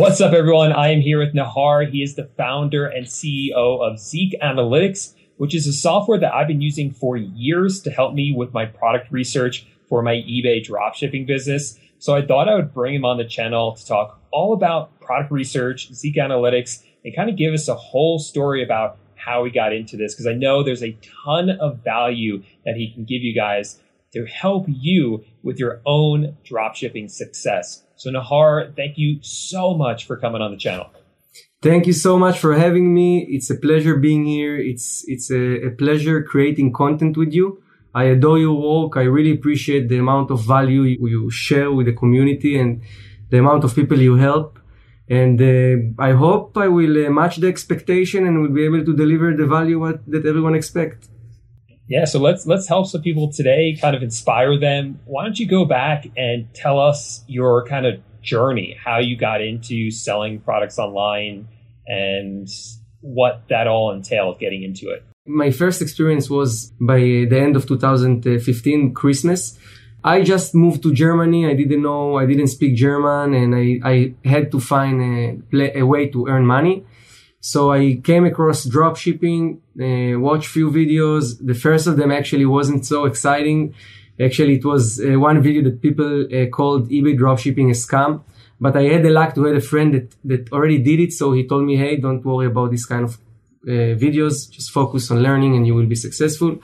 What's up, everyone? I am here with Nahar. He is the founder and CEO of Zik Analytics, which is a software that I've been using for years to help me with my product research for my eBay dropshipping business. So I thought I would bring him on the channel to talk all about product research, Zik Analytics, and kind of give us a whole story about how we got into this. Because I know there's a ton of value that he can give you guys to help you with your own dropshipping success. So Nahar, thank you so much for coming on the channel. Thank you so much for having me. It's a pleasure being here. It's it's a, a pleasure creating content with you. I adore your work. I really appreciate the amount of value you share with the community and the amount of people you help. And uh, I hope I will uh, match the expectation and will be able to deliver the value what, that everyone expects. Yeah, so let's let's help some people today, kind of inspire them. Why don't you go back and tell us your kind of journey, how you got into selling products online and what that all entailed getting into it? My first experience was by the end of 2015, Christmas. I just moved to Germany. I didn't know, I didn't speak German, and I, I had to find a, a way to earn money. So I came across drop shipping, uh, watched few videos. The first of them actually wasn't so exciting. Actually, it was uh, one video that people uh, called eBay dropshipping a scam. But I had the luck to have a friend that, that already did it. So he told me, Hey, don't worry about this kind of uh, videos. Just focus on learning and you will be successful.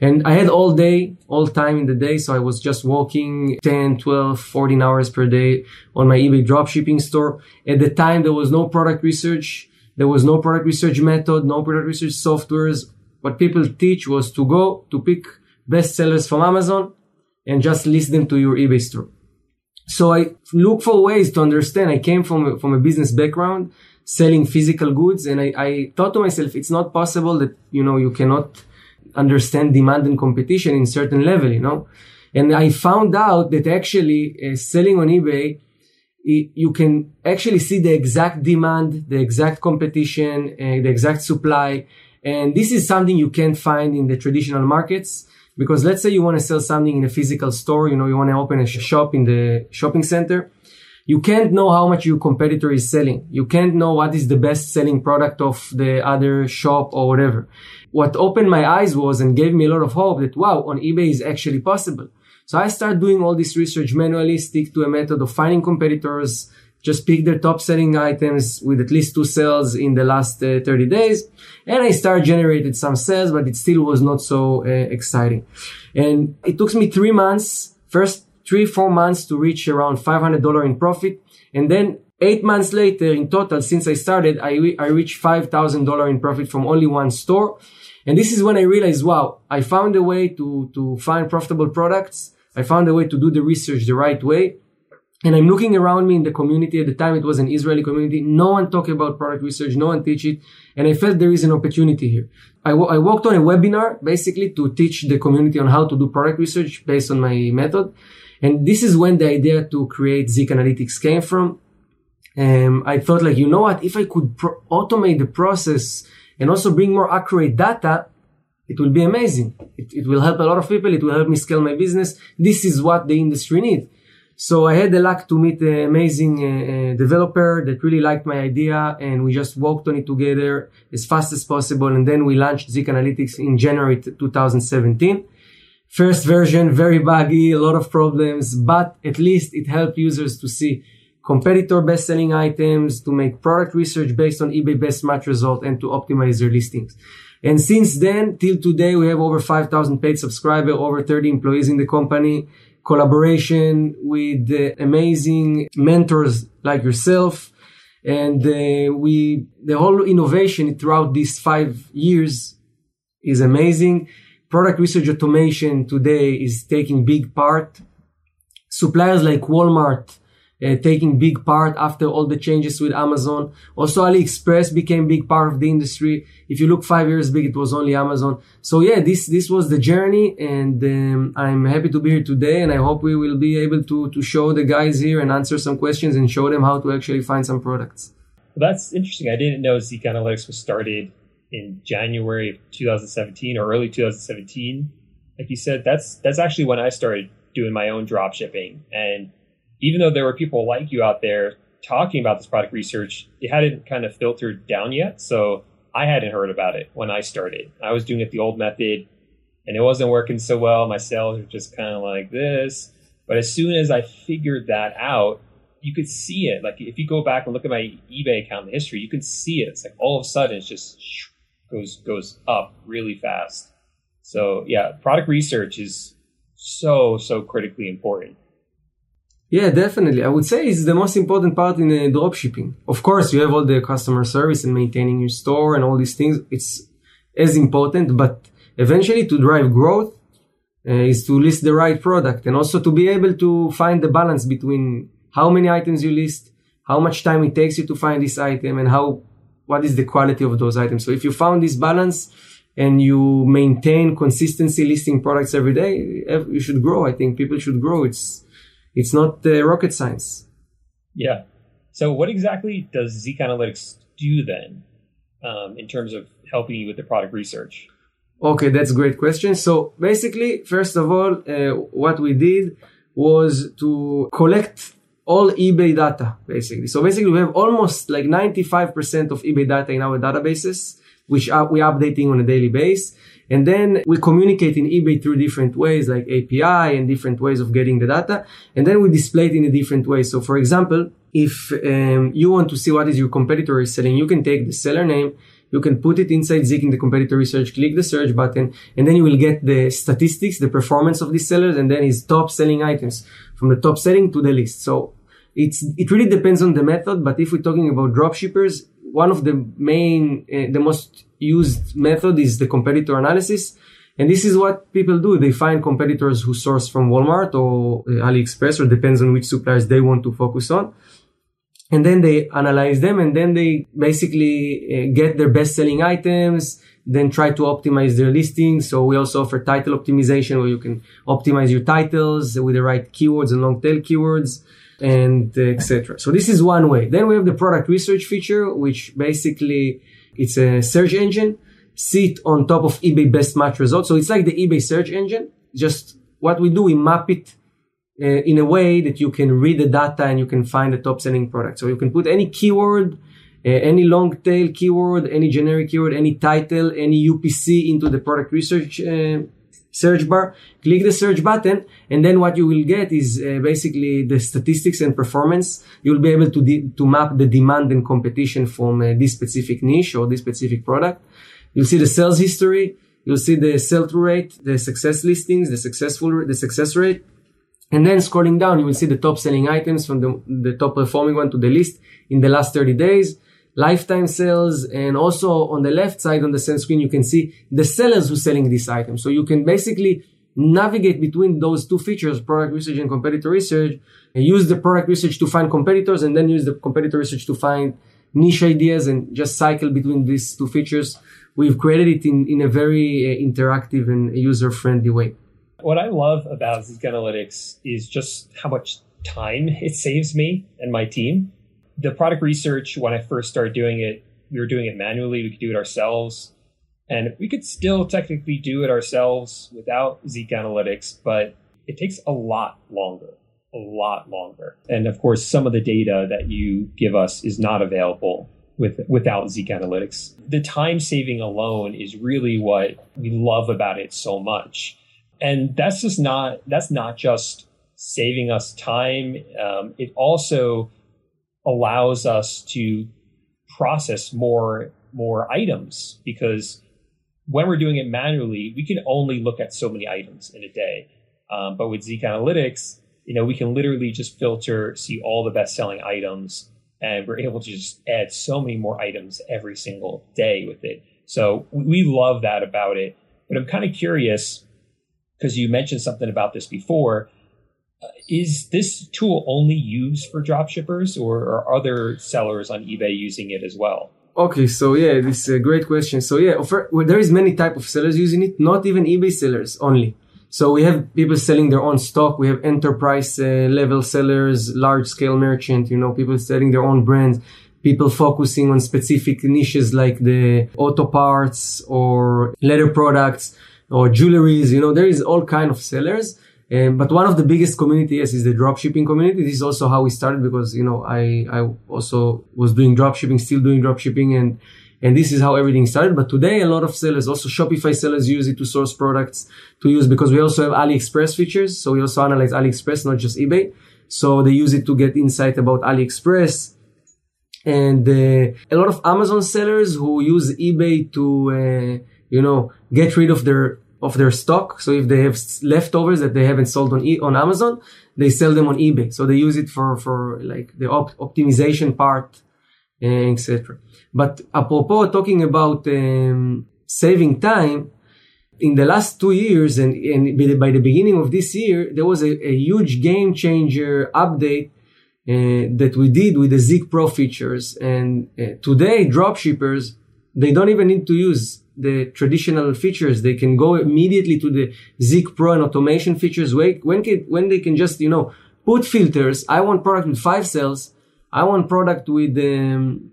And I had all day, all time in the day. So I was just working 10, 12, 14 hours per day on my eBay dropshipping store. At the time, there was no product research. There was no product research method, no product research softwares. What people teach was to go to pick best sellers from Amazon and just list them to your eBay store. So I look for ways to understand. I came from from a business background, selling physical goods, and I, I thought to myself, it's not possible that you know you cannot understand demand and competition in certain level, you know. And I found out that actually uh, selling on eBay you can actually see the exact demand, the exact competition, uh, the exact supply. And this is something you can't find in the traditional markets. Because let's say you want to sell something in a physical store, you know, you want to open a shop in the shopping center. You can't know how much your competitor is selling. You can't know what is the best selling product of the other shop or whatever. What opened my eyes was and gave me a lot of hope that wow, on eBay is actually possible. So I start doing all this research manually, stick to a method of finding competitors, just pick their top selling items with at least two sales in the last uh, 30 days. And I start generated some sales, but it still was not so uh, exciting. And it took me three months, first three, four months to reach around $500 in profit. And then eight months later in total, since I started, I, re- I reached $5,000 in profit from only one store. And this is when I realized, wow, I found a way to, to find profitable products I found a way to do the research the right way. And I'm looking around me in the community. At the time, it was an Israeli community. No one talked about product research. No one teach it. And I felt there is an opportunity here. I, w- I walked on a webinar basically to teach the community on how to do product research based on my method. And this is when the idea to create Zik Analytics came from. Um, I thought like, you know what? If I could pro- automate the process and also bring more accurate data, it will be amazing. It, it will help a lot of people. It will help me scale my business. This is what the industry needs. So I had the luck to meet an amazing uh, uh, developer that really liked my idea and we just worked on it together as fast as possible. And then we launched Zik Analytics in January 2017. First version, very buggy, a lot of problems, but at least it helped users to see competitor best selling items, to make product research based on eBay best match result and to optimize their listings. And since then, till today, we have over 5,000 paid subscribers, over 30 employees in the company, collaboration with uh, amazing mentors like yourself. And uh, we, the whole innovation throughout these five years is amazing. Product research automation today is taking big part. Suppliers like Walmart, uh, taking big part after all the changes with Amazon. Also, AliExpress became big part of the industry. If you look five years big, it was only Amazon. So yeah, this this was the journey, and um, I'm happy to be here today. And I hope we will be able to to show the guys here and answer some questions and show them how to actually find some products. Well, that's interesting. I didn't know Zik Analytics was started in January of 2017 or early 2017. Like you said, that's that's actually when I started doing my own drop shipping and even though there were people like you out there talking about this product research, it hadn't kind of filtered down yet. So I hadn't heard about it when I started. I was doing it the old method and it wasn't working so well. My sales were just kind of like this. But as soon as I figured that out, you could see it. Like if you go back and look at my eBay account history, you can see it. It's like all of a sudden it just goes goes up really fast. So yeah, product research is so so critically important. Yeah, definitely. I would say it's the most important part in uh, drop shipping. Of course, you have all the customer service and maintaining your store and all these things. It's as important, but eventually to drive growth uh, is to list the right product and also to be able to find the balance between how many items you list, how much time it takes you to find this item, and how what is the quality of those items. So if you found this balance and you maintain consistency listing products every day, you should grow. I think people should grow. It's it's not uh, rocket science. Yeah. So what exactly does Zik Analytics do then, um, in terms of helping you with the product research? Okay, that's a great question. So basically, first of all, uh, what we did was to collect all eBay data, basically. So basically, we have almost like 95% of eBay data in our databases, which are, we're updating on a daily basis. And then we communicate in eBay through different ways, like API and different ways of getting the data. And then we display it in a different way. So for example, if um, you want to see what is your competitor is selling, you can take the seller name, you can put it inside Zik in the competitor research, click the search button, and then you will get the statistics, the performance of these sellers, and then his top selling items from the top selling to the list. So it's, it really depends on the method, but if we're talking about drop shippers, one of the main, uh, the most used method is the competitor analysis. And this is what people do. They find competitors who source from Walmart or uh, AliExpress or depends on which suppliers they want to focus on and then they analyze them and then they basically uh, get their best selling items then try to optimize their listings so we also offer title optimization where you can optimize your titles with the right keywords and long tail keywords and etc so this is one way. Then we have the product research feature which basically it's a search engine sit on top of ebay best match results. So it's like the ebay search engine. Just what we do we map it uh, in a way that you can read the data and you can find the top selling product. So you can put any keyword, uh, any long tail keyword, any generic keyword, any title, any UPC into the product research uh, search bar. Click the search button, and then what you will get is uh, basically the statistics and performance. You'll be able to de- to map the demand and competition from uh, this specific niche or this specific product. You'll see the sales history. You'll see the sell-through rate, the success listings, the successful, the success rate and then scrolling down, you will see the top selling items from the, the top performing one to the list in the last 30 days, lifetime sales. And also on the left side on the same screen, you can see the sellers who selling this item. So you can basically navigate between those two features, product research and competitor research, and use the product research to find competitors and then use the competitor research to find niche ideas and just cycle between these two features. We've created it in, in a very uh, interactive and user friendly way. What I love about Zik Analytics is just how much time it saves me and my team. The product research, when I first started doing it, we were doing it manually. We could do it ourselves. And we could still technically do it ourselves without Zik Analytics, but it takes a lot longer, a lot longer. And of course, some of the data that you give us is not available with without Zik Analytics. The time saving alone is really what we love about it so much and that's just not that's not just saving us time. Um, it also allows us to process more more items because when we're doing it manually, we can only look at so many items in a day. Um, but with Zik Analytics, you know, we can literally just filter, see all the best selling items, and we're able to just add so many more items every single day with it. So we love that about it. But I'm kind of curious because you mentioned something about this before. Is this tool only used for dropshippers or are other sellers on eBay using it as well? Okay, so yeah, this is a great question. So yeah, well, there is many type of sellers using it, not even eBay sellers only. So we have people selling their own stock. We have enterprise uh, level sellers, large scale merchant, you know, people selling their own brands, people focusing on specific niches like the auto parts or leather products or jewelries. You know, there is all kind of sellers. Um, but one of the biggest communities is the dropshipping community. This is also how we started because, you know, I, I also was doing dropshipping, still doing dropshipping and, and this is how everything started. But today, a lot of sellers, also Shopify sellers use it to source products to use because we also have AliExpress features. So we also analyze AliExpress, not just eBay. So they use it to get insight about AliExpress. And uh, a lot of Amazon sellers who use eBay to, uh, you know, get rid of their of their stock. So if they have leftovers that they haven't sold on e- on Amazon, they sell them on eBay. So they use it for for like the op- optimization part, etc. But apropos talking about um, saving time, in the last two years and, and by the beginning of this year, there was a, a huge game changer update uh, that we did with the Zik Pro features. And uh, today, dropshippers, they don't even need to use the traditional features. They can go immediately to the Zik Pro and automation features when, can, when they can just, you know, put filters. I want product with five cells. I want product with um,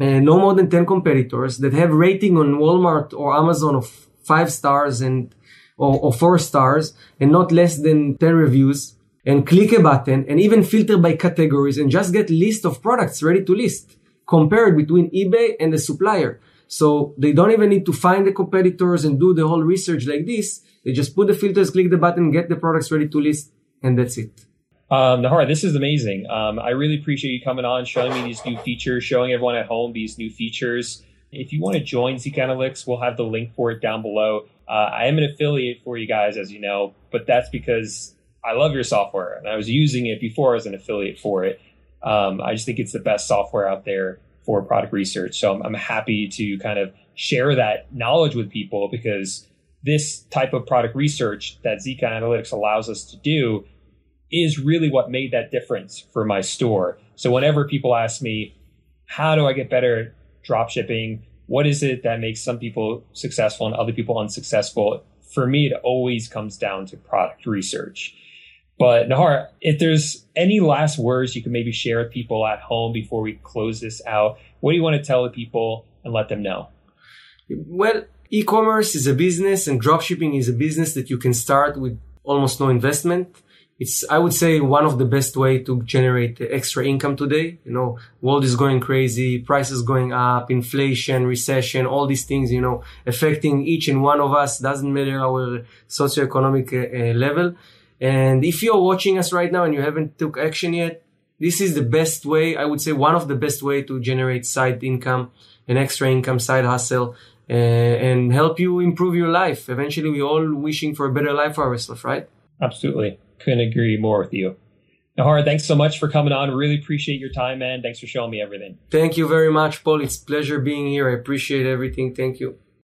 uh, no more than 10 competitors that have rating on Walmart or Amazon of five stars and or, or four stars and not less than 10 reviews and click a button and even filter by categories and just get list of products ready to list compared between eBay and the supplier. So they don't even need to find the competitors and do the whole research like this. They just put the filters, click the button, get the products ready to list, and that's it. Um, Nahar, this is amazing. Um, I really appreciate you coming on, showing me these new features, showing everyone at home these new features. If you want to join Zik Analytics, we'll have the link for it down below. Uh, I am an affiliate for you guys, as you know, but that's because I love your software and I was using it before as an affiliate for it. Um, I just think it's the best software out there for product research. So I'm, I'm happy to kind of share that knowledge with people because this type of product research that Zik Analytics allows us to do is really what made that difference for my store. So whenever people ask me, how do I get better at drop shipping? What is it that makes some people successful and other people unsuccessful? For me, it always comes down to product research. But Nahar, if there's any last words you can maybe share with people at home before we close this out, what do you want to tell the people and let them know? Well, e-commerce is a business and dropshipping is a business that you can start with almost no investment. It's, I would say, one of the best way to generate extra income today. You know, world is going crazy, prices going up, inflation, recession, all these things, you know, affecting each and one of us. Doesn't matter our socioeconomic uh, level. And if you're watching us right now and you haven't took action yet, this is the best way, I would say one of the best way to generate side income, an extra income, side hustle, uh, and help you improve your life. Eventually, we're all wishing for a better life for ourselves, right? Absolutely. Couldn't agree more with you. Nahar, thanks so much for coming on. Really appreciate your time, man. Thanks for showing me everything. Thank you very much, Paul. It's pleasure being here. I appreciate everything. Thank you.